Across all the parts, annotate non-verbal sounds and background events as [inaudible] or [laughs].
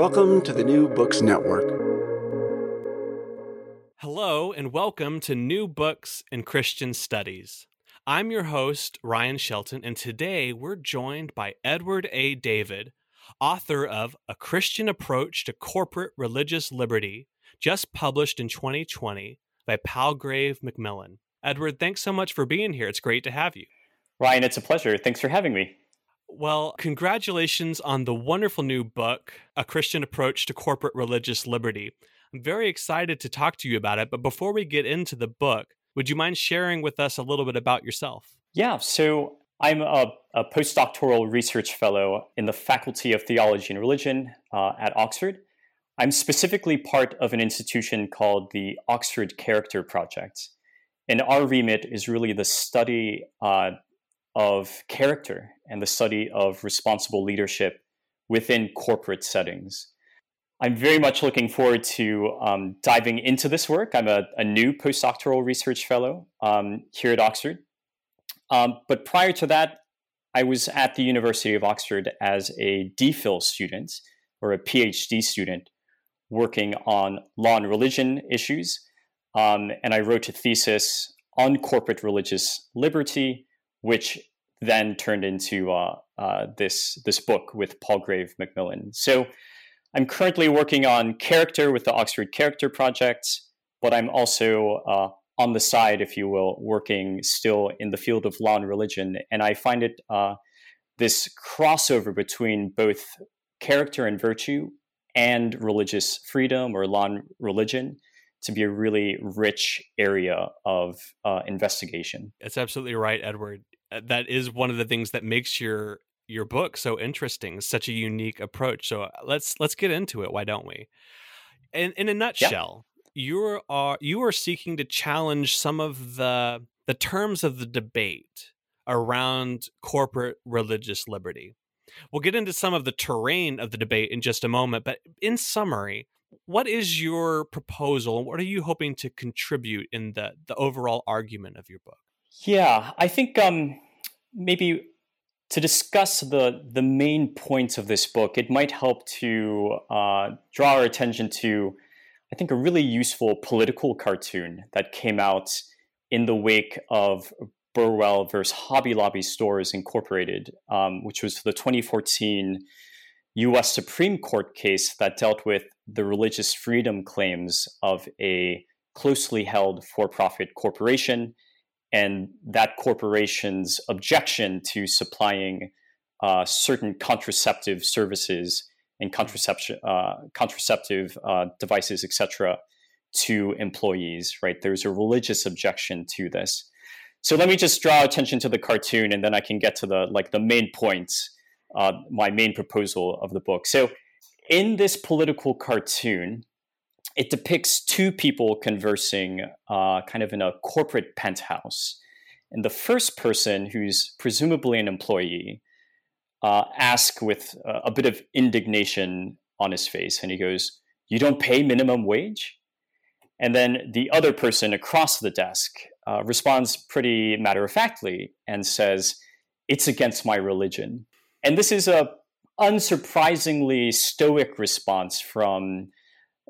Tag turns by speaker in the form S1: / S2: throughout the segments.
S1: Welcome to the New Books Network.
S2: Hello, and welcome to New Books in Christian Studies. I'm your host, Ryan Shelton, and today we're joined by Edward A. David, author of A Christian Approach to Corporate Religious Liberty, just published in 2020 by Palgrave Macmillan. Edward, thanks so much for being here. It's great to have you.
S3: Ryan, it's a pleasure. Thanks for having me.
S2: Well, congratulations on the wonderful new book, A Christian Approach to Corporate Religious Liberty. I'm very excited to talk to you about it, but before we get into the book, would you mind sharing with us a little bit about yourself?
S3: Yeah, so I'm a, a postdoctoral research fellow in the Faculty of Theology and Religion uh, at Oxford. I'm specifically part of an institution called the Oxford Character Project. And our remit is really the study uh, of character and the study of responsible leadership within corporate settings. I'm very much looking forward to um, diving into this work. I'm a, a new postdoctoral research fellow um, here at Oxford. Um, but prior to that, I was at the University of Oxford as a DPhil student or a PhD student working on law and religion issues. Um, and I wrote a thesis on corporate religious liberty which then turned into uh, uh, this this book with Palgrave Macmillan. So I'm currently working on character with the Oxford Character Project, but I'm also uh, on the side, if you will, working still in the field of law and religion, and I find it uh, this crossover between both character and virtue and religious freedom or law and religion to be a really rich area of uh, investigation.
S2: That's absolutely right, Edward. Uh, that is one of the things that makes your your book so interesting, such a unique approach. So uh, let's let's get into it. Why don't we? In in a nutshell, you are you are seeking to challenge some of the the terms of the debate around corporate religious liberty. We'll get into some of the terrain of the debate in just a moment, but in summary, what is your proposal and what are you hoping to contribute in the the overall argument of your book?
S3: Yeah, I think um, maybe to discuss the the main points of this book, it might help to uh, draw our attention to, I think, a really useful political cartoon that came out in the wake of Burwell versus Hobby Lobby Stores Incorporated, um, which was the 2014 U.S. Supreme Court case that dealt with the religious freedom claims of a closely held for-profit corporation and that corporation's objection to supplying uh, certain contraceptive services and contraception, uh, contraceptive uh, devices, etc., to employees. Right? There's a religious objection to this. So let me just draw attention to the cartoon, and then I can get to the like the main points, uh, my main proposal of the book. So in this political cartoon, it depicts two people conversing uh, kind of in a corporate penthouse. And the first person, who's presumably an employee, uh, asks with a bit of indignation on his face, and he goes, You don't pay minimum wage? And then the other person across the desk uh, responds pretty matter of factly and says, It's against my religion. And this is a unsurprisingly stoic response from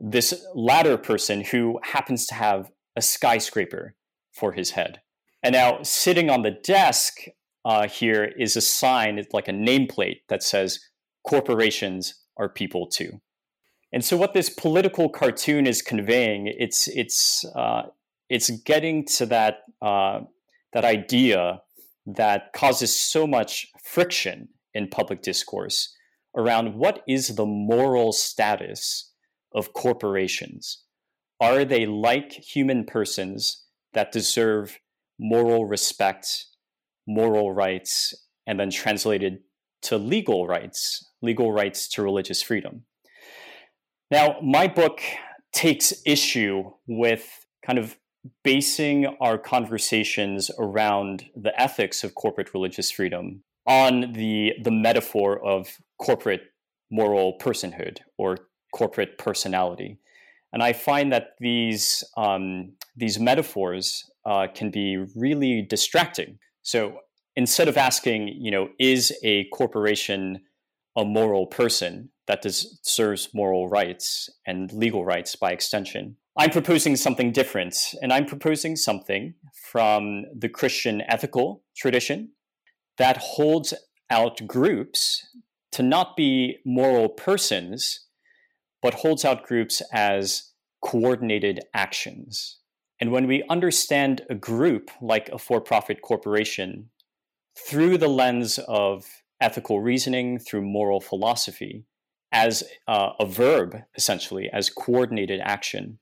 S3: this latter person who happens to have a skyscraper for his head. And now, sitting on the desk uh, here is a sign, it's like a nameplate that says, corporations are people too. And so, what this political cartoon is conveying, it's it's uh, it's getting to that uh, that idea that causes so much friction in public discourse around what is the moral status of corporations? Are they like human persons that deserve moral respect, moral rights, and then translated to legal rights, legal rights to religious freedom? Now, my book takes issue with kind of basing our conversations around the ethics of corporate religious freedom on the, the metaphor of corporate moral personhood or corporate personality. And I find that these um, these metaphors uh, can be really distracting. So instead of asking, you know, is a corporation a moral person that deserves moral rights and legal rights by extension. I'm proposing something different, and I'm proposing something from the Christian ethical tradition that holds out groups to not be moral persons, but holds out groups as coordinated actions. And when we understand a group like a for profit corporation through the lens of ethical reasoning, through moral philosophy, as uh, a verb, essentially, as coordinated action,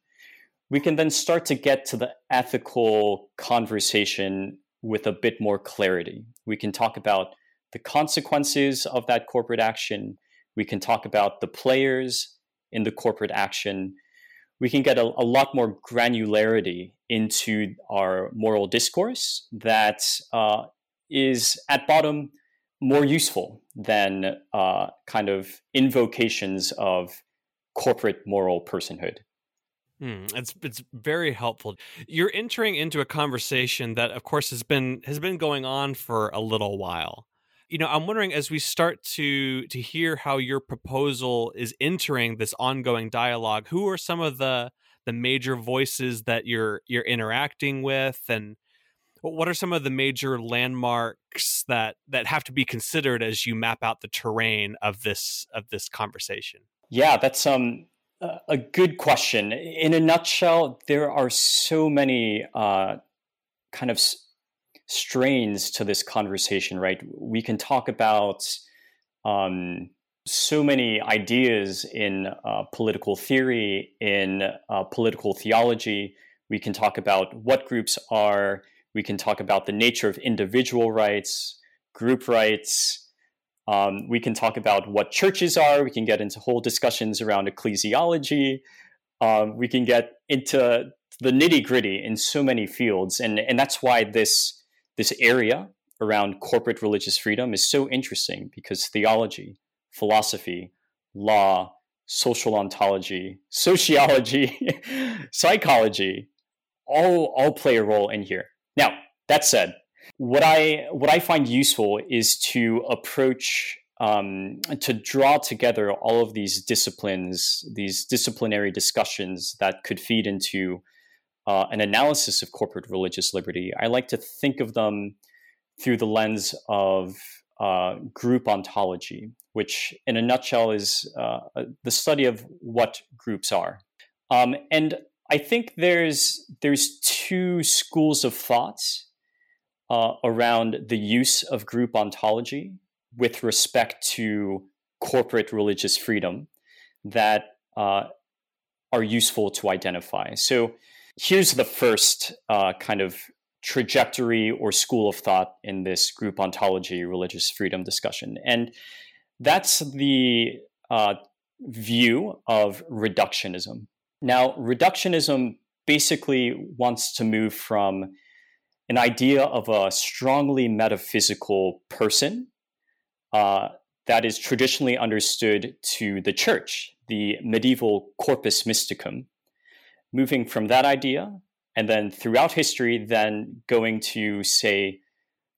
S3: we can then start to get to the ethical conversation with a bit more clarity. We can talk about the consequences of that corporate action. We can talk about the players in the corporate action. We can get a, a lot more granularity into our moral discourse that uh, is at bottom more useful than uh, kind of invocations of corporate moral personhood.
S2: Mm, it's it's very helpful. You're entering into a conversation that, of course, has been has been going on for a little while. You know, I'm wondering as we start to to hear how your proposal is entering this ongoing dialogue. Who are some of the the major voices that you're you're interacting with, and what are some of the major landmarks that that have to be considered as you map out the terrain of this of this conversation?
S3: Yeah, that's um a good question. In a nutshell, there are so many uh, kind of strains to this conversation, right? We can talk about um, so many ideas in uh, political theory, in uh, political theology. We can talk about what groups are. We can talk about the nature of individual rights, group rights, um, we can talk about what churches are. We can get into whole discussions around ecclesiology. Um, we can get into the nitty gritty in so many fields, and and that's why this this area around corporate religious freedom is so interesting because theology, philosophy, law, social ontology, [laughs] sociology, psychology, all all play a role in here. Now that said, what I what I find useful is to approach um, to draw together all of these disciplines, these disciplinary discussions that could feed into uh, an analysis of corporate religious liberty. I like to think of them through the lens of uh, group ontology, which, in a nutshell, is uh, the study of what groups are. Um, and I think there's there's two schools of thought uh, around the use of group ontology with respect to corporate religious freedom that uh, are useful to identify. So here's the first uh, kind of trajectory or school of thought in this group ontology religious freedom discussion. And that's the uh, view of reductionism. Now, reductionism basically wants to move from an idea of a strongly metaphysical person uh, that is traditionally understood to the church, the medieval corpus mysticum. Moving from that idea, and then throughout history, then going to, say,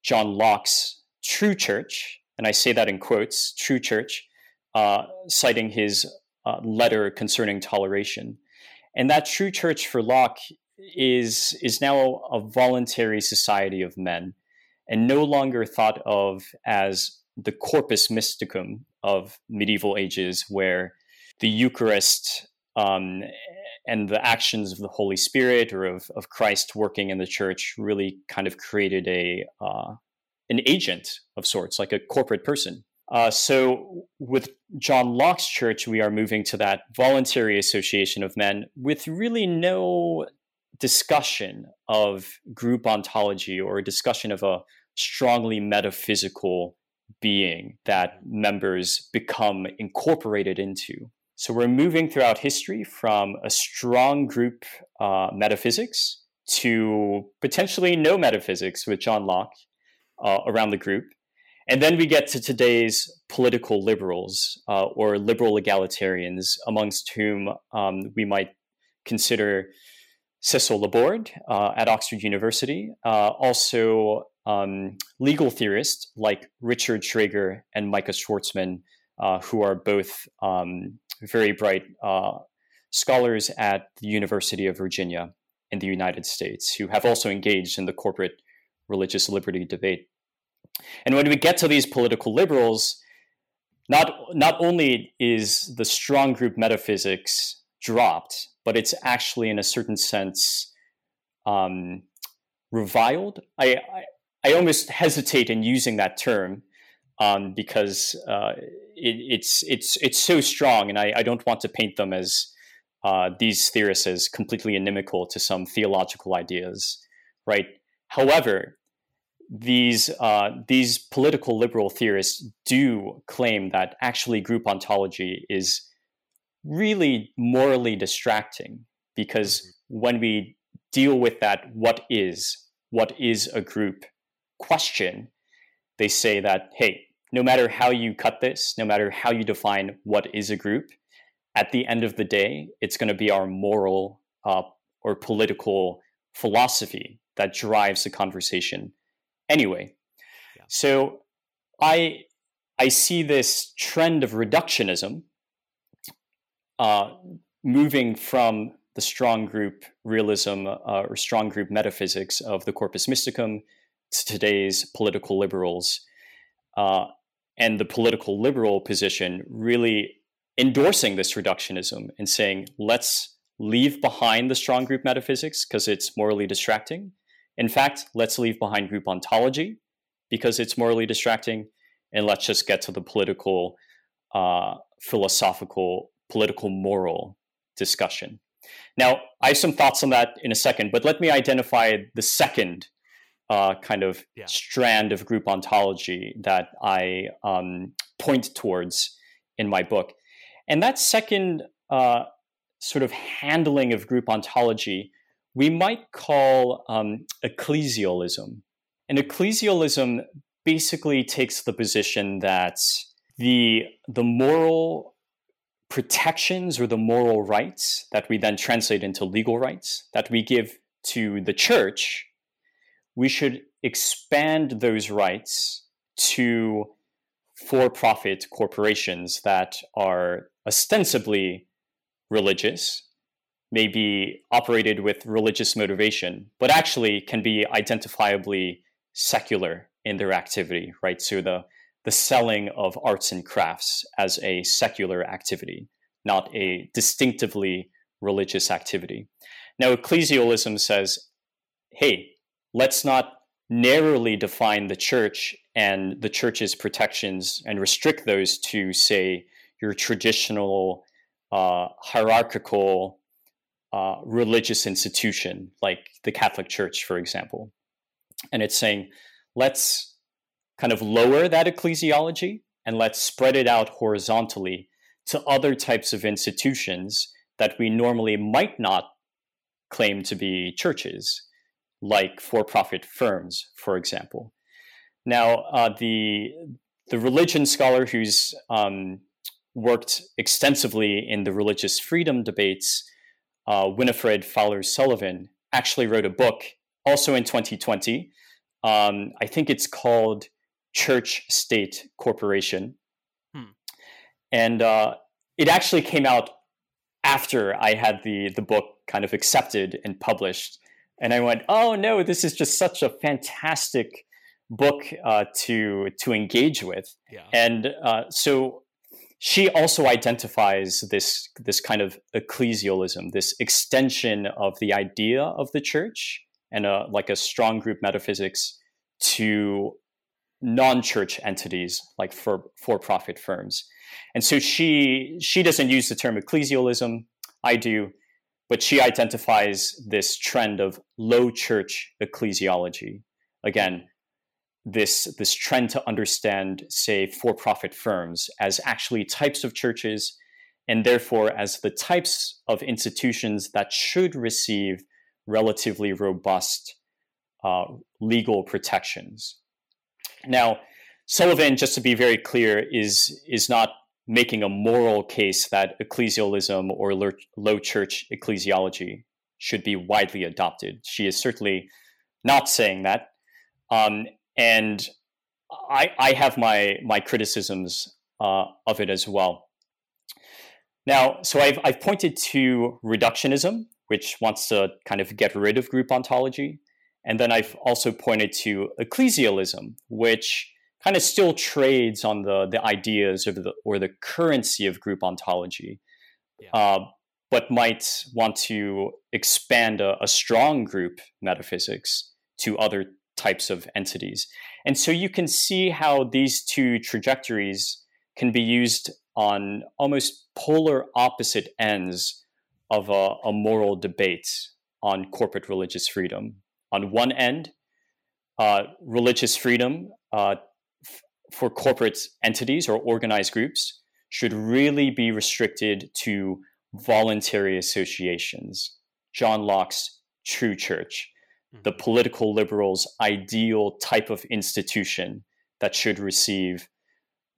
S3: John Locke's true church, and I say that in quotes, true church, uh, citing his uh, letter concerning toleration. And that true church for Locke is is now a voluntary society of men and no longer thought of as the corpus mysticum of medieval ages where the eucharist um, and the actions of the holy spirit or of, of christ working in the church really kind of created a uh, an agent of sorts like a corporate person uh, so with john locke's church we are moving to that voluntary association of men with really no discussion of group ontology or a discussion of a strongly metaphysical being that members become incorporated into. So we're moving throughout history from a strong group uh, metaphysics to potentially no metaphysics with John Locke uh, around the group. And then we get to today's political liberals uh, or liberal egalitarians, amongst whom um, we might consider Cécile Laborde uh, at Oxford University, uh, also um, legal theorists like Richard Schragger and Micah Schwartzman uh, who are both um, very bright uh, scholars at the University of Virginia in the United States, who have also engaged in the corporate religious liberty debate. And when we get to these political liberals, not not only is the strong group metaphysics dropped, but it's actually in a certain sense um, reviled. I, I, I almost hesitate in using that term um, because uh, it, it's it's it's so strong, and I, I don't want to paint them as uh, these theorists as completely inimical to some theological ideas, right? However, these uh, these political liberal theorists do claim that actually group ontology is really morally distracting because mm-hmm. when we deal with that what is what is a group question they say that hey no matter how you cut this no matter how you define what is a group at the end of the day it's going to be our moral uh, or political philosophy that drives the conversation anyway. Yeah. So I I see this trend of reductionism uh, moving from the strong group realism uh, or strong group metaphysics of the corpus mysticum to today's political liberals. Uh, and the political liberal position really endorsing this reductionism and saying, let's leave behind the strong group metaphysics because it's morally distracting in fact, let's leave behind group ontology because it's morally distracting, and let's just get to the political, uh, philosophical, political, moral discussion. Now, I have some thoughts on that in a second, but let me identify the second uh, kind of yeah. strand of group ontology that I um, point towards in my book. And that second uh, sort of handling of group ontology we might call um, ecclesialism. And ecclesialism basically takes the position that the, the moral protections or the moral rights that we then translate into legal rights that we give to the church, we should expand those rights to for profit corporations that are ostensibly religious may be operated with religious motivation, but actually can be identifiably secular in their activity, right? So the the selling of arts and crafts as a secular activity, not a distinctively religious activity. Now, ecclesialism says, hey, let's not narrowly define the church and the church's protections and restrict those to, say, your traditional uh, hierarchical uh, religious institution like the Catholic Church, for example. And it's saying, let's kind of lower that ecclesiology and let's spread it out horizontally to other types of institutions that we normally might not claim to be churches, like for profit firms, for example. Now, uh, the, the religion scholar who's um, worked extensively in the religious freedom debates uh, Winnifred Fallers Sullivan actually wrote a book also in 2020. Um, I think it's called Church State Corporation. Hmm. And uh, it actually came out after I had the, the book kind of accepted and published. And I went, oh no, this is just such a fantastic book uh, to to engage with. Yeah. And uh, so she also identifies this this kind of ecclesialism, this extension of the idea of the church and a, like a strong group metaphysics to non-church entities like for for-profit firms. And so she she doesn't use the term ecclesialism, I do, but she identifies this trend of low church ecclesiology. Again, this this trend to understand say for-profit firms as actually types of churches and therefore as the types of institutions that should receive relatively robust uh, legal protections now sullivan just to be very clear is is not making a moral case that ecclesialism or low church ecclesiology should be widely adopted she is certainly not saying that um, and I, I have my my criticisms uh, of it as well. Now, so I've, I've pointed to reductionism, which wants to kind of get rid of group ontology. And then I've also pointed to ecclesialism, which kind of still trades on the, the ideas of the, or the currency of group ontology, yeah. uh, but might want to expand a, a strong group metaphysics to other types of entities. And so you can see how these two trajectories can be used on almost polar opposite ends of a, a moral debate on corporate religious freedom. On one end, uh, religious freedom uh, for corporate entities or organized groups should really be restricted to voluntary associations. John Locke's true church, mm-hmm. the political liberals' ideal type of institution that should receive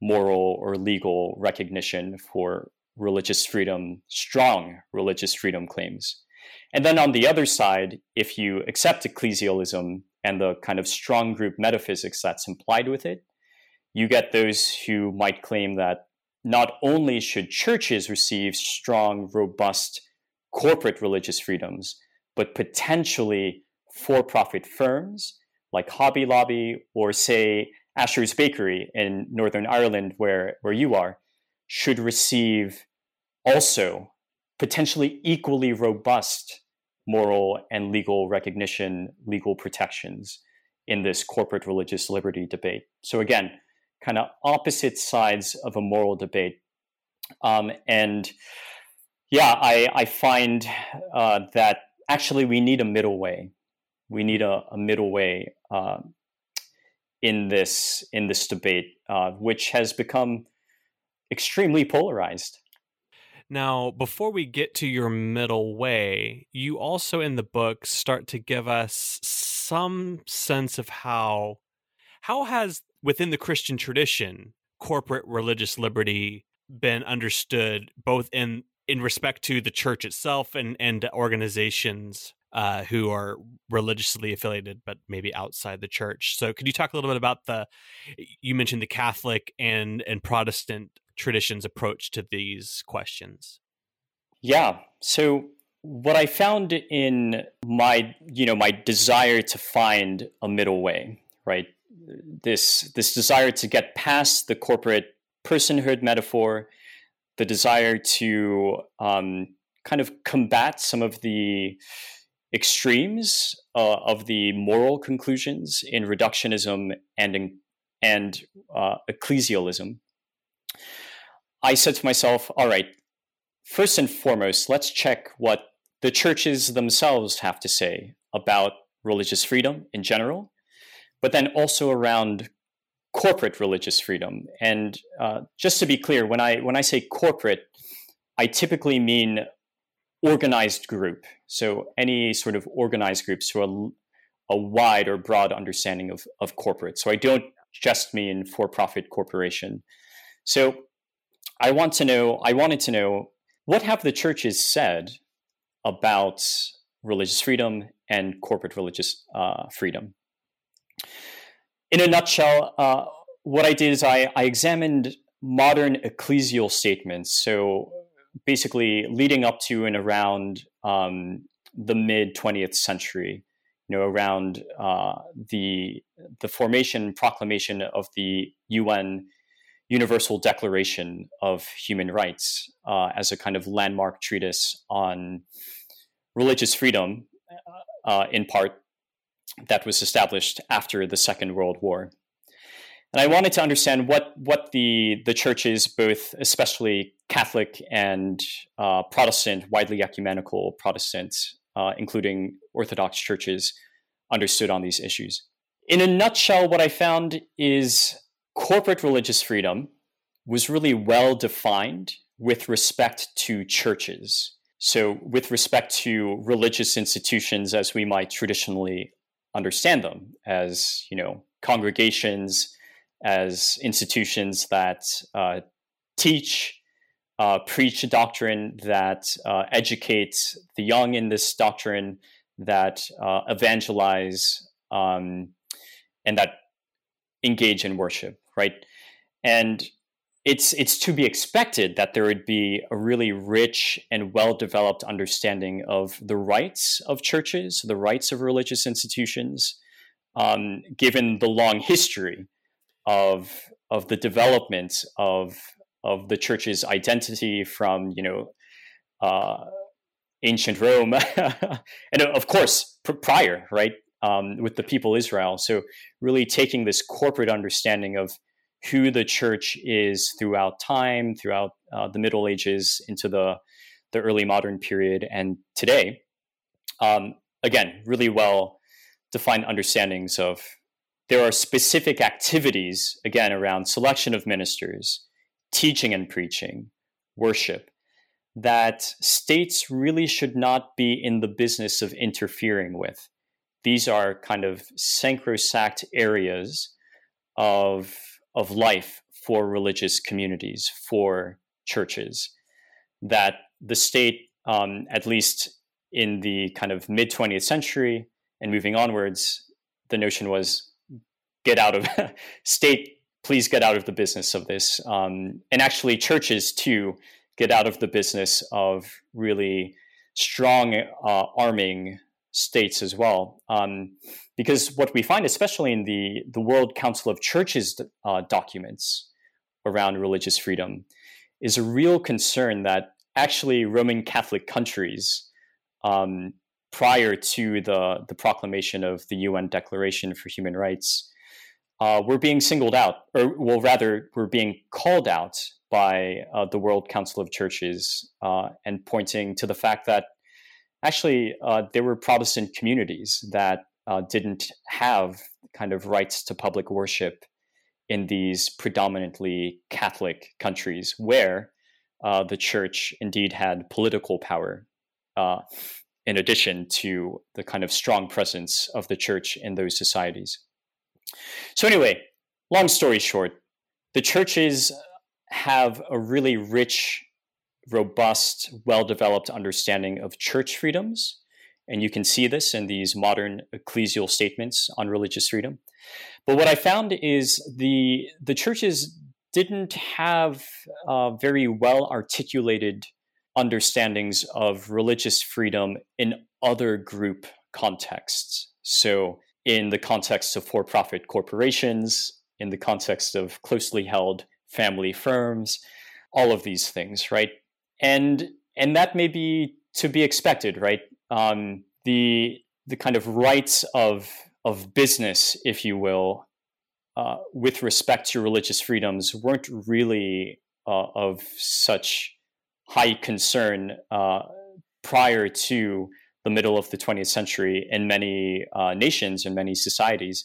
S3: moral or legal recognition for religious freedom, strong religious freedom claims. And then on the other side, if you accept ecclesialism and the kind of strong group metaphysics that's implied with it, you get those who might claim that not only should churches receive strong, robust corporate religious freedoms, but potentially for profit firms like Hobby Lobby or, say, Ashers Bakery in Northern Ireland, where, where you are, should receive also potentially equally robust moral and legal recognition, legal protections in this corporate religious liberty debate. So, again, kind of opposite sides of a moral debate. Um, and yeah, I, I find uh, that actually we need a middle way. We need a, a middle way uh, in this in this debate, uh, which has become extremely polarized.
S2: Now, before we get to your middle way, you also in the book start to give us some sense of how how has within the Christian tradition corporate religious liberty been understood both in in respect to the church itself and and organizations uh, who are religiously affiliated, but maybe outside the church. So, could you talk a little bit about the? You mentioned the Catholic and and Protestant traditions' approach to these questions.
S3: Yeah. So, what I found in my you know my desire to find a middle way, right? This this desire to get past the corporate personhood metaphor, the desire to um, kind of combat some of the extremes uh, of the moral conclusions in reductionism and in, and uh, ecclesialism, I said to myself, all right, first and foremost, let's check what the churches themselves have to say about religious freedom in general, but then also around corporate religious freedom. And uh, just to be clear, when I when I say corporate, I typically mean organized group. So any sort of organized groups so a, a wide or broad understanding of, of corporate. So I don't just mean for-profit corporation. So I want to know, I wanted to know what have the churches said about religious freedom and corporate religious uh, freedom? In a nutshell, uh, what I did is I, I examined modern ecclesial statements. So basically leading up to and around um, the mid 20th century, you know, around uh, the the formation proclamation of the UN Universal Declaration of Human Rights uh, as a kind of landmark treatise on religious freedom, uh, in part, that was established after the Second World War. And I wanted to understand what what the the churches, both especially Catholic and uh, Protestant, widely ecumenical Protestant, uh, including Orthodox churches, understood on these issues. In a nutshell, what I found is corporate religious freedom was really well defined with respect to churches. So, with respect to religious institutions as we might traditionally understand them, as you know, congregations as institutions that uh, teach, uh, preach a doctrine, that uh, educate the young in this doctrine, that uh, evangelize, um, and that engage in worship, right? And it's it's to be expected that there would be a really rich and well developed understanding of the rights of churches, the rights of religious institutions, um, given the long history of of the development of of the church's identity from you know uh, ancient Rome [laughs] and of course pr- prior right um, with the people Israel. So really taking this corporate understanding of who the church is throughout time, throughout uh, the Middle Ages into the the early modern period and today. Um, again, really well defined understandings of there are specific activities again around selection of ministers, teaching and preaching, worship that states really should not be in the business of interfering with. These are kind of sacrosanct areas of of life for religious communities, for churches, that the state, um, at least in the kind of mid 20th century and moving onwards, the notion was get out of [laughs] state, please get out of the business of this. Um, and actually, churches too get out of the business of really strong uh, arming states as well. Um, because what we find, especially in the, the World Council of Churches uh, documents around religious freedom, is a real concern that actually Roman Catholic countries, um, prior to the, the proclamation of the UN Declaration for Human Rights, uh, were being singled out, or well, rather, were being called out by uh, the World Council of Churches uh, and pointing to the fact that actually uh, there were Protestant communities that uh, didn't have kind of rights to public worship in these predominantly Catholic countries where uh, the church indeed had political power, uh, in addition to the kind of strong presence of the church in those societies. So, anyway, long story short, the churches have a really rich, robust, well developed understanding of church freedoms and you can see this in these modern ecclesial statements on religious freedom. But what I found is the, the churches didn't have uh, very well articulated understandings of religious freedom in other group contexts. So, in the context of for profit corporations, in the context of closely held family firms, all of these things, right? And and that may be to be expected, right? um, the the kind of rights of of business, if you will, uh, with respect to religious freedoms, weren't really uh, of such high concern uh, prior to the middle of the 20th century in many uh, nations and many societies.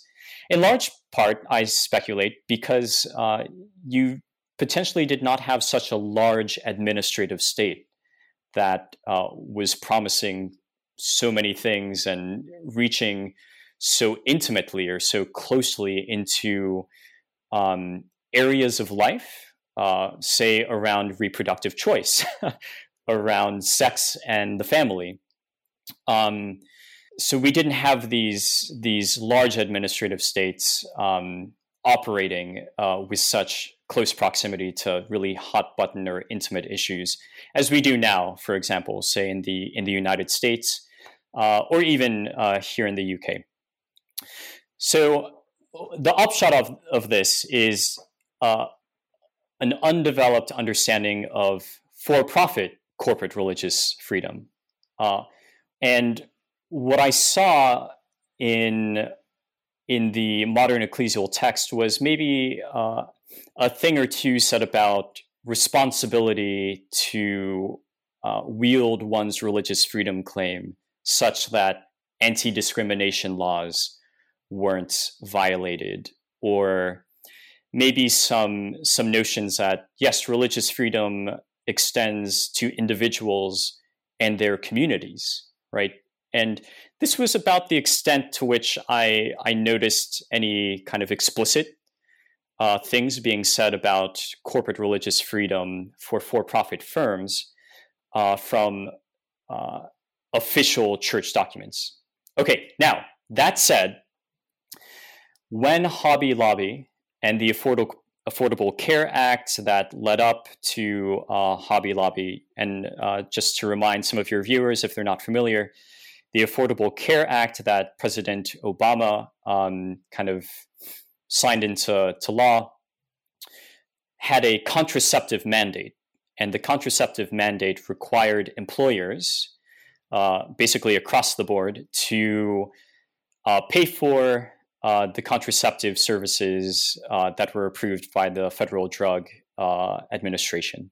S3: In large part, I speculate, because uh, you potentially did not have such a large administrative state that uh, was promising so many things and reaching so intimately or so closely into um, areas of life, uh, say around reproductive choice, [laughs] around sex and the family. Um, so we didn't have these these large administrative states um, operating uh, with such close proximity to really hot button or intimate issues as we do now. For example, say in the in the United States, uh, or even uh, here in the UK. So the upshot of, of this is uh, an undeveloped understanding of for-profit corporate religious freedom. Uh, and what I saw in in the modern ecclesial text was maybe uh, a thing or two said about responsibility to uh, wield one's religious freedom claim such that anti discrimination laws weren't violated, or maybe some, some notions that, yes, religious freedom extends to individuals and their communities, right? And this was about the extent to which I, I noticed any kind of explicit uh, things being said about corporate religious freedom for for profit firms uh, from uh, official church documents. Okay, now that said, when Hobby Lobby and the Affordable, Affordable Care Act that led up to uh, Hobby Lobby. And uh, just to remind some of your viewers, if they're not familiar, the Affordable Care Act that President Obama um, kind of signed into to law had a contraceptive mandate. And the contraceptive mandate required employers, uh, basically across the board, to uh, pay for uh, the contraceptive services uh, that were approved by the Federal Drug uh, Administration.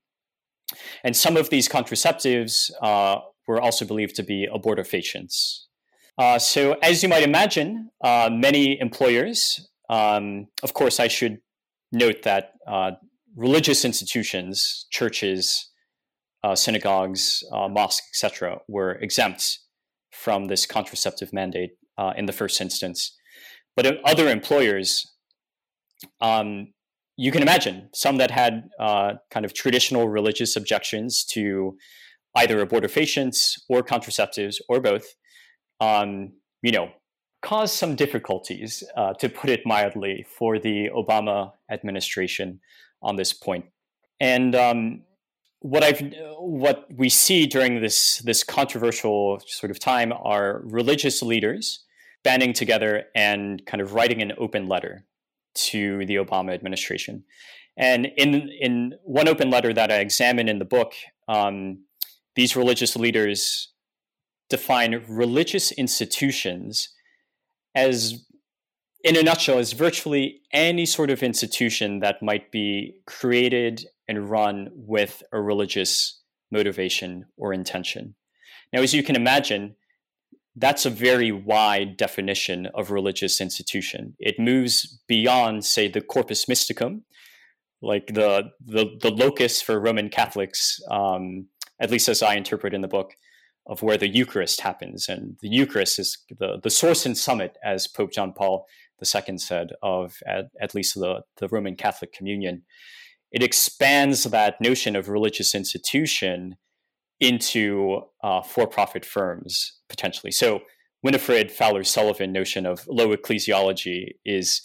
S3: And some of these contraceptives uh, were also believed to be abortifacients. So, as you might imagine, many employers, um, of course, I should note that religious institutions, churches, synagogues, mosques, etc., were exempt from this contraceptive mandate in the first instance. But other employers, um, you can imagine some that had uh, kind of traditional religious objections to either abortifacients or contraceptives or both, um, you know, caused some difficulties, uh, to put it mildly, for the Obama administration on this point. And um, what I've what we see during this this controversial sort of time are religious leaders banding together and kind of writing an open letter to the Obama administration. And in in one open letter that I examine in the book, um, these religious leaders define religious institutions as, in a nutshell, as virtually any sort of institution that might be created and run with a religious motivation or intention. Now, as you can imagine, that's a very wide definition of religious institution. It moves beyond, say, the corpus mysticum, like the the, the locus for Roman Catholics, um, at least as I interpret in the book, of where the Eucharist happens. And the Eucharist is the, the source and summit, as Pope John Paul II said, of at, at least the, the Roman Catholic communion. It expands that notion of religious institution into uh, for-profit firms potentially. So Winnifred Fallers Sullivan notion of low ecclesiology is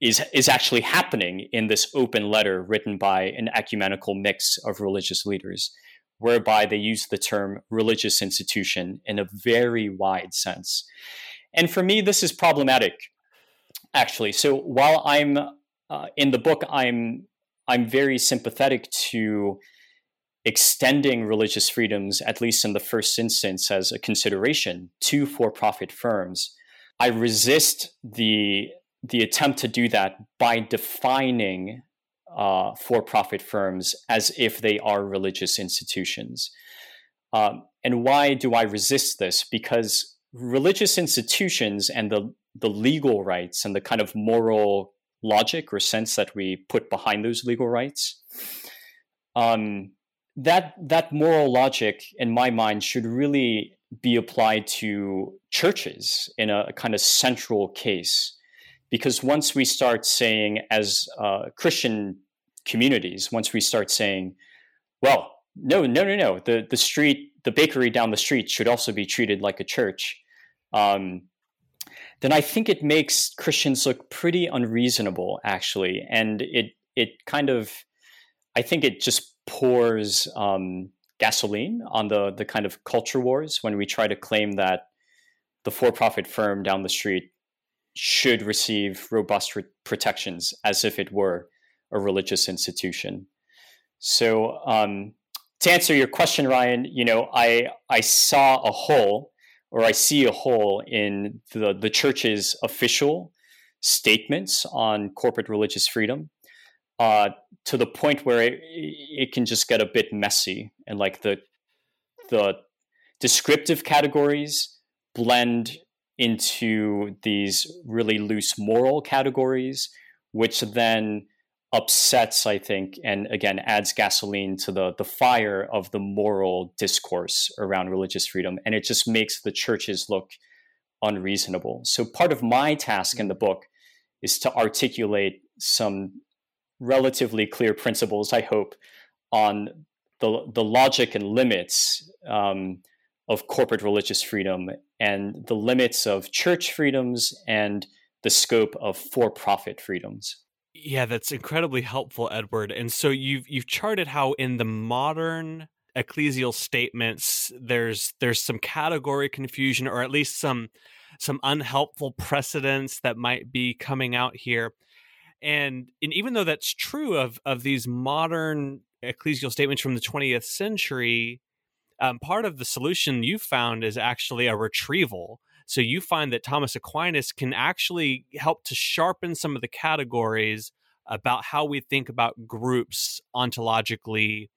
S3: is is actually happening in this open letter written by an ecumenical mix of religious leaders, whereby they use the term religious institution in a very wide sense. And for me, this is problematic, actually. So while I'm uh, in the book, I'm I'm very sympathetic to extending religious freedoms, at least in the first instance, as a consideration to for profit firms, I resist the, the attempt to do that by defining uh, for profit firms as if they are religious institutions. Um, and why do I resist this? Because religious institutions and the, the legal rights and the kind of moral logic or sense that we put behind those legal rights um, that that moral logic in my mind should really be applied to churches in a, kind of central case because once we start saying as uh, christian communities once we start saying well no no no no the, the street the bakery down the street should also be treated like a church um, then i think it makes christians look pretty unreasonable actually and it it kind of i think it just pours um, gasoline on the the kind of culture wars when we try to claim that the for-profit firm down the street should receive robust re- protections as if it were a religious institution. So um, to answer your question, Ryan, you know, I I saw a hole, or I see a hole in the the church's official statements on corporate religious freedom uh, to the point where it, it can just get a bit messy and like the the descriptive categories blend into these really loose moral categories, which then upsets, I think, and again adds gasoline to the the fire of the moral discourse around religious freedom, and it just makes the churches look unreasonable. So part of my task in the book is to articulate some relatively clear principles, I hope, on the, the logic and limits um, of corporate religious freedom and the limits of church freedoms and the scope of for profit freedoms.
S2: Yeah, that's incredibly helpful, Edward. And so you've you've charted how in the modern ecclesial statements there's there's some category confusion or at least some some unhelpful precedents that might be coming out here. And and even though that's true of of these modern ecclesial statements from the 20th century, um, part of the solution you found is actually a retrieval. So you find that Thomas Aquinas can actually help to sharpen some of the categories about how we think about groups ontologically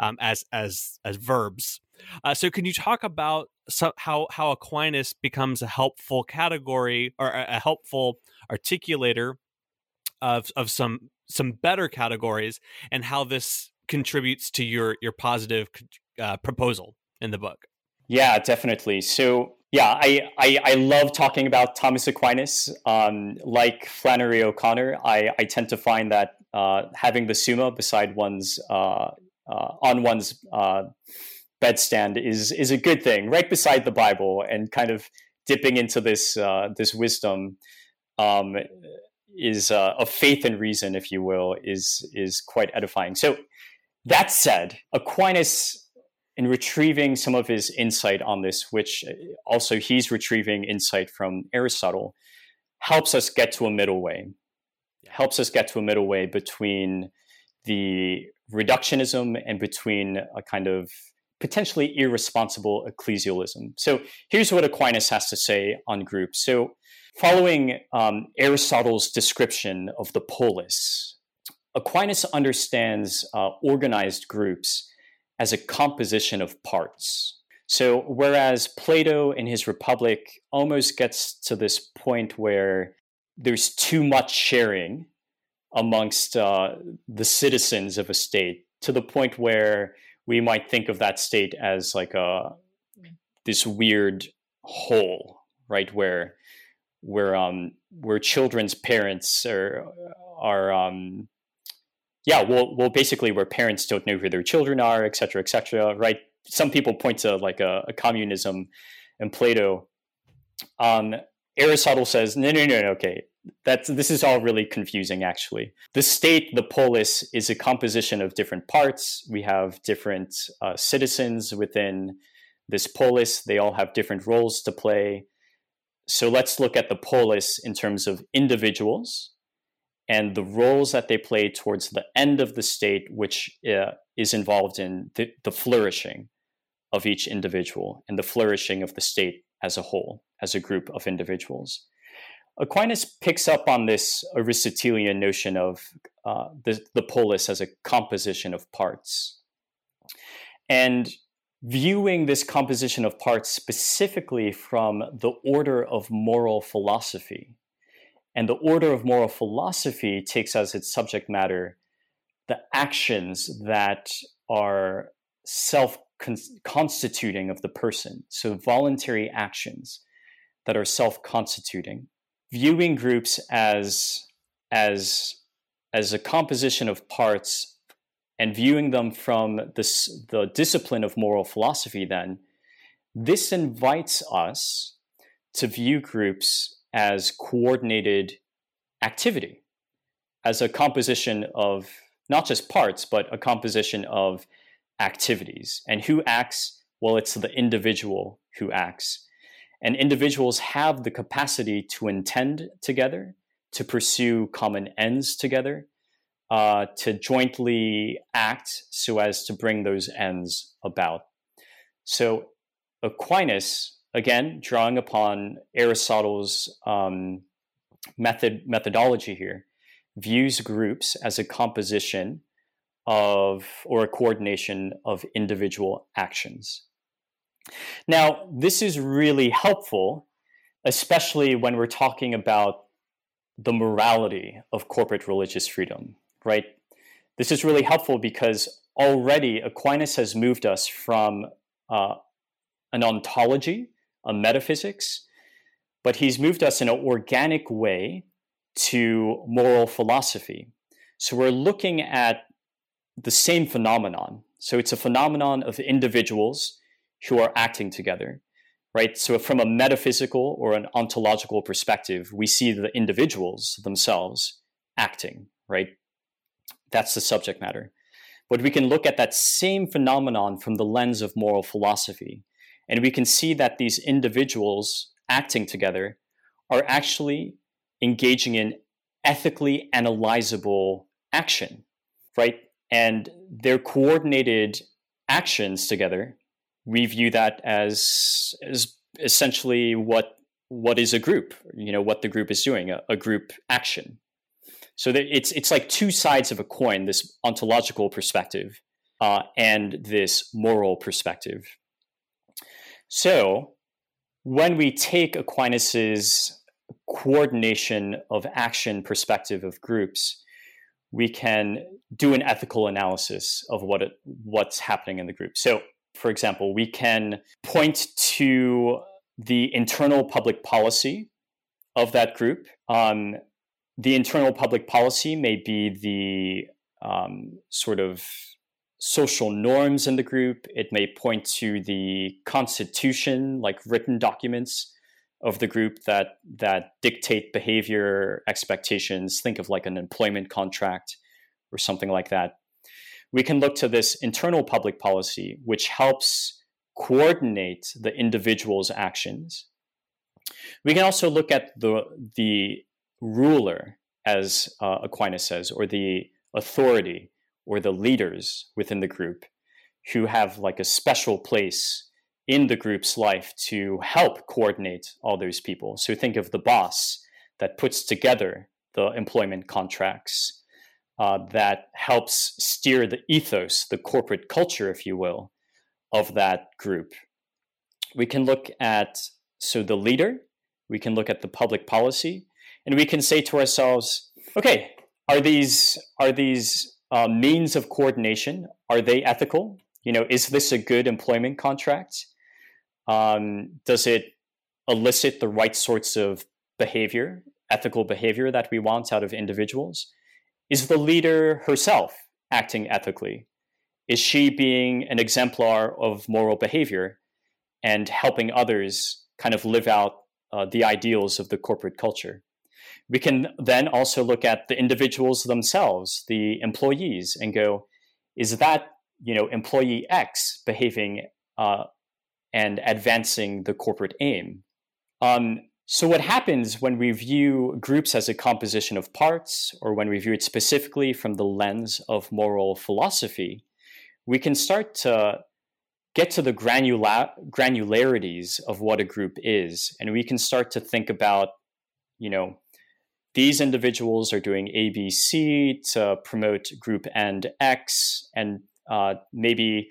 S2: um, as as as verbs. Uh, so can you talk about so how how Aquinas becomes a helpful category or a, a helpful articulator of of some some better categories and how this contributes to your your positive uh, proposal in the book?
S3: Yeah, definitely. So yeah, I, I, I, love talking about Thomas Aquinas. Um, like Flannery O'Connor, I, I tend to find that uh, having the Summa beside one's uh, uh, on one's uh, bedstand is is a good thing, right beside the Bible, and kind of dipping into this uh, this wisdom um, is uh, of faith and reason, if you will, is is quite edifying. So that said, Aquinas in retrieving some of his insight on this, which uh, also he's retrieving insight from Aristotle, helps us get to a middle way. Helps us get to a middle way between the reductionism and between a kind of potentially irresponsible ecclesialism. So here's what Aquinas has to say on groups. So, following um, Aristotle's description of the polis, Aquinas understands uh, organized groups as a composition of parts. So, whereas Plato in his Republic almost gets to this point where there's too much sharing amongst uh, the citizens of a state, to the point where we might think of that state as like a this weird whole, right? Where where um where children's parents are are um yeah, well, well, basically, where parents don't know who their children are, et cetera, et cetera, right? Some people point to like a, a communism and Plato. Um, Aristotle says, no, no, no, no, okay, that's this is all really confusing. Actually, the state, the polis, is a composition of different parts. We have different uh, citizens within this polis. They all have different roles to play. So let's look at the polis in terms of individuals and the roles that they play towards the end of the state, which uh, is involved in the, the, flourishing of each individual and the flourishing of the state as a whole, as a group of individuals. Aquinas picks up on this Aristotelian notion of uh, the, the polis as a composition of parts. And viewing this composition of parts specifically from the order of moral philosophy, and the order of moral philosophy takes as its subject matter the actions that are self constituting of the person. So, voluntary actions that are self constituting. Viewing groups as, as, as a composition of parts and viewing them from this, the discipline of moral philosophy, then, this invites us to view groups as coordinated activity, as a composition of not just parts, but a composition of activities. And who acts? Well, it's the individual who acts. And individuals have the capacity to intend together, to pursue common ends together, uh, to jointly act so as to bring those ends about. So Aquinas again, drawing upon Aristotle's um, method methodology here, views groups as a composition of or a coordination of individual actions. Now, this is really helpful, especially when we're talking about the morality of corporate religious freedom, right? This is really helpful because already Aquinas has moved us from uh, an ontology a metaphysics, but he's moved us in an organic way to moral philosophy. So we're looking at the same phenomenon. So it's a phenomenon of individuals who are acting together, right? So from a metaphysical or an ontological perspective, we see the individuals themselves acting, right? That's the subject matter. But we can look at that same phenomenon from the lens of moral philosophy. And we can see that these individuals acting together are actually engaging in ethically analyzable action, right? And their coordinated actions together, we view that as, as essentially what what is a group, you know, what the group is doing, a, a group action. So it's it's like two sides of a coin: this ontological perspective uh, and this moral perspective. So when we take Aquinas's coordination of action perspective of groups, we can do an ethical analysis of what it, what's happening in the group. So, for example, we can point to the internal public policy of that group. Um, the internal public policy may be the um, sort of social norms in the group. It may point to the constitution, like written documents of the group that that dictate behavior expectations. Think of like an employment contract or something like that. We can look to this internal public policy, which helps coordinate the individual's actions. We can also look at the the ruler, as uh, Aquinas says, or the authority or the leaders within the group who have like a special place in the group's life to help coordinate all those people. So think of the boss that puts together the employment contracts, uh, that helps steer the ethos, the corporate culture, if you will, of that group. We can look at so the leader, we can look at the public policy, and we can say to ourselves, okay, are these are these uh, means of coordination are they ethical? You know, is this a good employment contract? Um, does it elicit the right sorts of behavior, ethical behavior that we want out of individuals? Is the leader herself acting ethically? Is she being an exemplar of moral behavior and helping others kind of live out uh, the ideals of the corporate culture? We can then also look at the individuals themselves, the employees, and go, is that you know employee X behaving uh, and advancing the corporate aim. Um, so, what happens when we view groups as a composition of parts, or when we view it specifically from the lens of moral philosophy, we can start to get to the granula- granularities of what a group is, and we can start to think about, you know, these individuals are doing ABC to promote group end X, and uh, maybe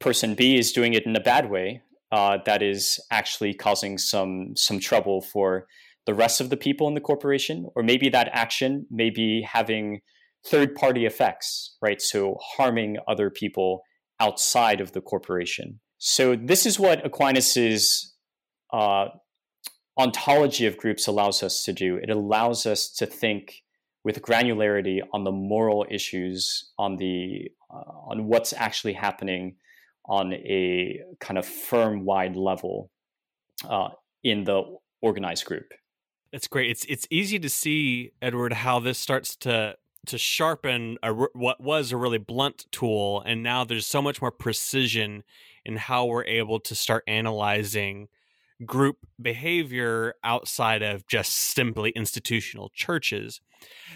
S3: person B is doing it in a bad way uh, that is actually causing some some trouble for the rest of the people in the corporation, or maybe that action may be having third party effects, right? So harming other people outside of the corporation. So this is what Aquinas's uh, ontology of groups allows us to do. It allows us to think with granularity on the moral issues, on the uh, on what's actually happening on a kind of firm wide level uh, in the organized group.
S2: That's great. It's it's easy to see, Edward, how this starts to to sharpen a, what was a really blunt tool, and now there's so much more precision in how we're able to start analyzing group behavior outside of just simply institutional churches.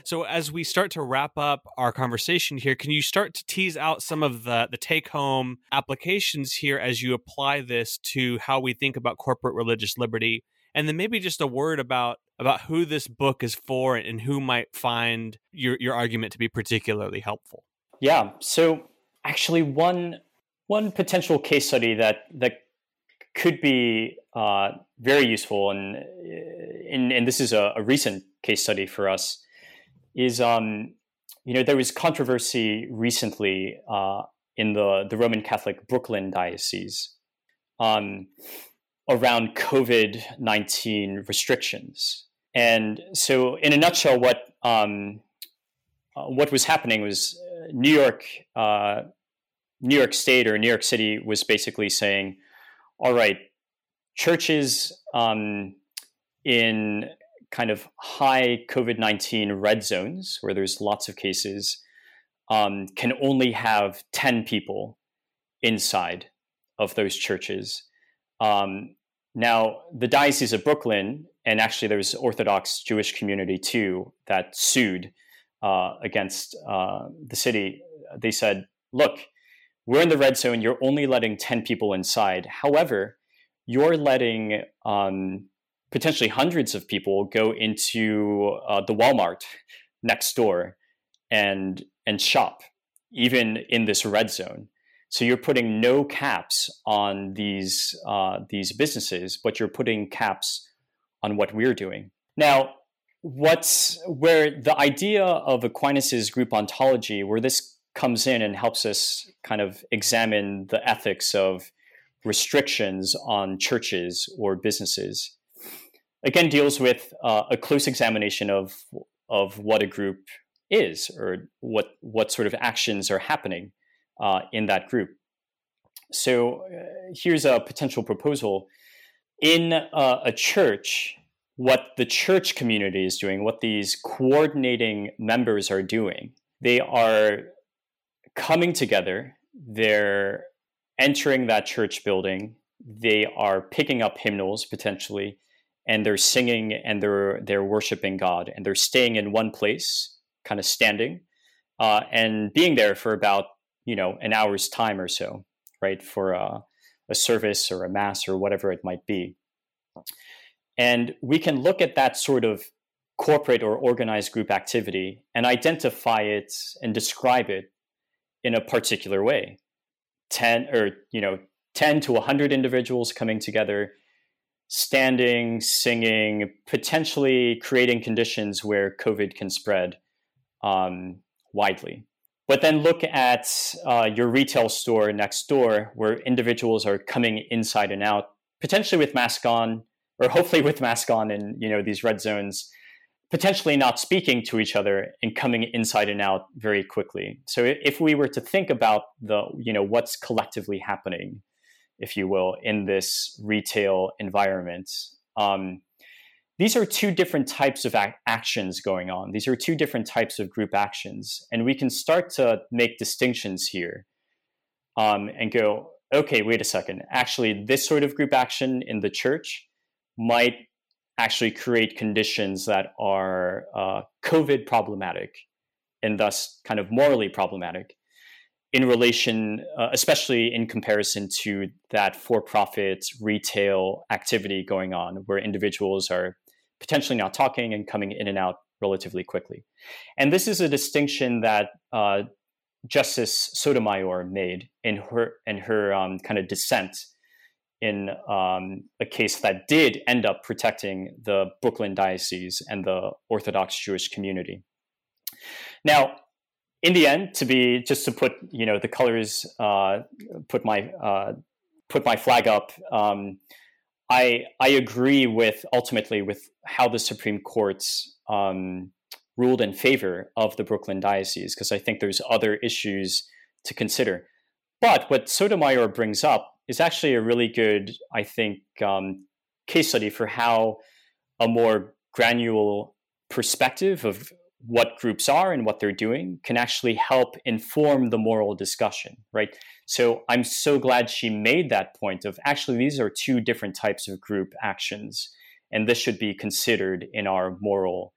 S2: So as we start to wrap up our conversation here, can you start to tease out some of the the take home applications here as you apply this to how we think about corporate religious liberty? And then maybe just a word about about who this book is for and who might find your your argument to be particularly helpful.
S3: Yeah. So actually one one potential case study that that could be uh, very useful, and, and, and this is a, a, recent case study for us, is um, you know there was controversy recently uh, in the the Roman Catholic Brooklyn diocese um, around COVID nineteen restrictions, and so in a nutshell, what um, uh, what was happening was uh, New York. Uh, New York State or New York City was basically saying, all right, churches um, in kind of high COVID 19 red zones where there's lots of cases um, can only have 10 people inside of those churches. Um, now, the Diocese of Brooklyn, and actually there was Orthodox Jewish community too that sued uh, against uh, the city. They said, look, we're in the red zone. You're only letting 10 people inside. However, you're letting um, potentially hundreds of people go into uh, the Walmart next door and and shop, even in this red zone. So you're putting no caps on these uh, these businesses, but you're putting caps on what we're doing. Now, what's where the idea of Aquinas's group ontology, where this comes in and helps us kind of examine the ethics of restrictions on churches or businesses. Again, deals with uh, a close examination of of what a group is or what what sort of actions are happening uh, in that group. So uh, here's a potential proposal in uh, a church. What the church community is doing, what these coordinating members are doing, they are coming together. They're entering that church building. They are picking up hymnals potentially, and they're singing and they're they're worshiping God, and they're staying in one place kind of standing uh, and being there for about you know an hour's time or so, right, for a, a service or a mass or whatever it might be. And we can look at that sort of corporate or organized group activity and identify it and describe it in a particular way. 10 or you know 10 to 100 individuals coming together standing singing potentially creating conditions where covid can spread um, widely. But then look at uh, your retail store next door where individuals are coming inside and out, potentially with mask on, or hopefully with mask on in you know these red zones, potentially not speaking to each other and coming inside and out very quickly. So if we were to think about the you know what's collectively happening, if you will, in this retail environment, um, these are two different types of ac- actions going on. These are two different types of group actions. And we can start to make distinctions here um, and go, okay, wait a second. Actually, this sort of group action in the church might actually create conditions that are uh, COVID problematic and thus kind of morally problematic in relation, uh, especially in comparison to that for profit retail activity going on where individuals are potentially not talking and coming in and out relatively quickly. And this is a distinction that uh, Justice Sotomayor made in her in her um, kind of dissent in um, a case that did end up protecting the Brooklyn diocese and the Orthodox Jewish community. Now, in the end, to be just to put you know the colors, uh, put my uh, put my flag up. Um, I I agree with ultimately with how the Supreme Court's um, ruled in favor of the Brooklyn diocese because I think there's other issues to consider. But what Sotomayor brings up is actually a really good, I think, um, case study for how a more granular perspective of what groups are and what they're doing can actually help inform the moral discussion, right? So I'm so glad she made that point of actually these are two different types of group actions, and this should be considered in our moral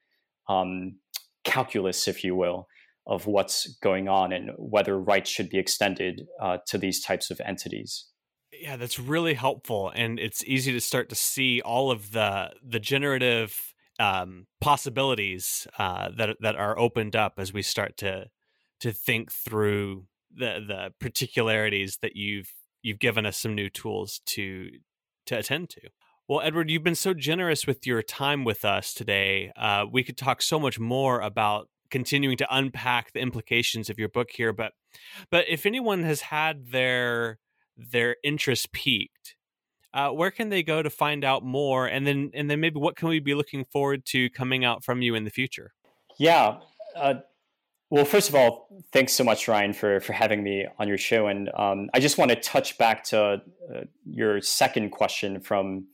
S3: um, calculus, if you will, of what's going on and whether rights should be extended uh, to these types of entities.
S2: Yeah, that's really helpful, and it's easy to start to see all of the the generative um, possibilities uh, that that are opened up as we start to to think through the the particularities that you've you've given us some new tools to to attend to. Well, Edward, you've been so generous with your time with us today. Uh, we could talk so much more about continuing to unpack the implications of your book here, but but if anyone has had their their interest peaked. uh, where can they go to find out more? And then and then maybe what can we be looking forward to coming out from you in the future?
S3: Yeah uh, well first of all thanks so much ryan for for having me on your show. And um, i just want to touch back to uh, your second question from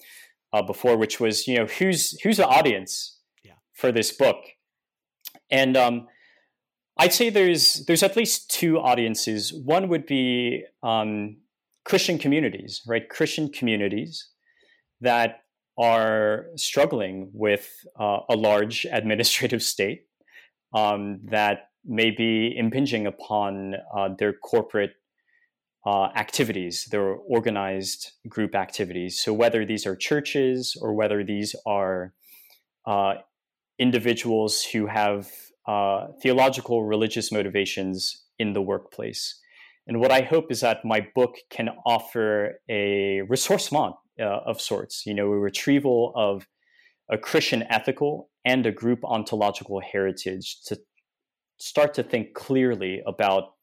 S3: uh, before which was you know who's who's the audience for this book, and um, I'd say there's there's at least two audiences. One would be um, Christian communities, right? Christian communities that are struggling with uh, a large administrative state um, that may be impinging upon uh, their corporate uh, activities, their organized group activities. So, whether these are churches or whether these are uh, individuals who have uh, theological religious motivations in the workplace. And what I hope is that my book can offer a ressourcement uh, of sorts, you know, a retrieval of a Christian ethical and a group ontological heritage to start to think clearly about,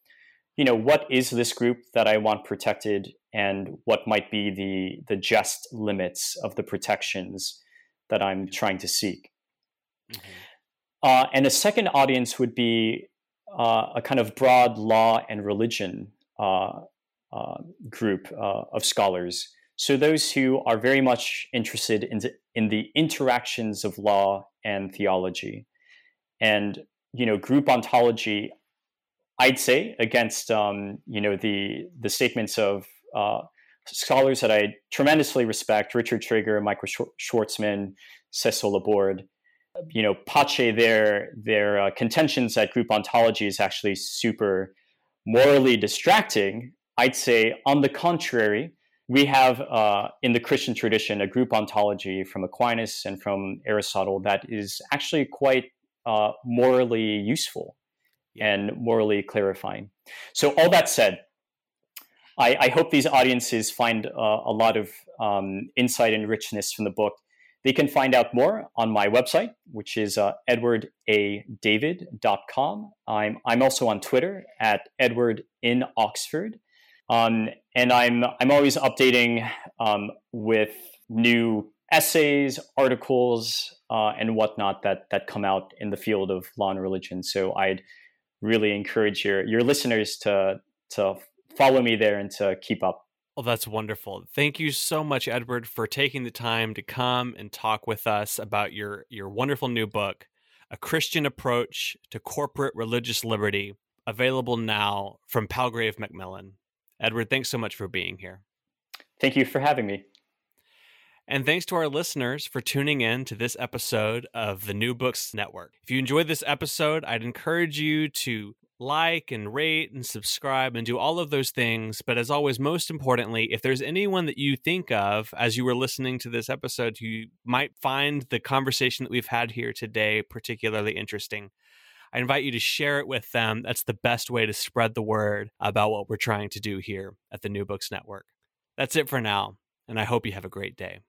S3: you know, what is this group that I want protected and what might be the, the just limits of the protections that I'm trying to seek. Mm-hmm. Uh, and the second audience would be uh, a kind of broad law and religion uh, uh group uh, of scholars. So those who are very much interested in the, in the interactions of law and theology, and you know, group ontology, I'd say against um, you know the the statements of uh, scholars that I tremendously respect, Richard Schragger, Micah Schwartzman, Cécile Laborde you know, Pache, their their uh, contentions that group ontology is actually super morally distracting. I'd say, on the contrary, we have uh, in the Christian tradition a group ontology from Aquinas and from Aristotle that is actually quite uh, morally useful and morally clarifying. So, all that said, I, I hope these audiences find uh, a lot of um, insight and richness from the book. They can find out more on my website, which is uh, edwardadavid.com. I'm, I'm also on Twitter at Edward in Oxford. Um, and I'm, I'm always updating um, with new essays, articles, uh, and whatnot that, that come out in the field of law and religion. So I'd really encourage your, your listeners to, to follow me there and to keep up.
S2: Oh, that's wonderful. Thank you so much, Edward, for taking the time to come and talk with us about your, your wonderful new book, A Christian Approach to Corporate Religious Liberty, available now from Palgrave Macmillan. Edward, thanks so much for being here.
S3: Thank you for having me.
S2: And thanks to our listeners for tuning in to this episode of the New Books Network. If you enjoyed this episode, I'd encourage you to like and rate and subscribe and do all of those things. But as always, most importantly, if there's anyone that you think of as you were listening to this episode who might find the conversation that we've had here today particularly interesting, I invite you to share it with them. That's the best way to spread the word about what we're trying to do here at the New Books Network. That's it for now, and I hope you have a great day.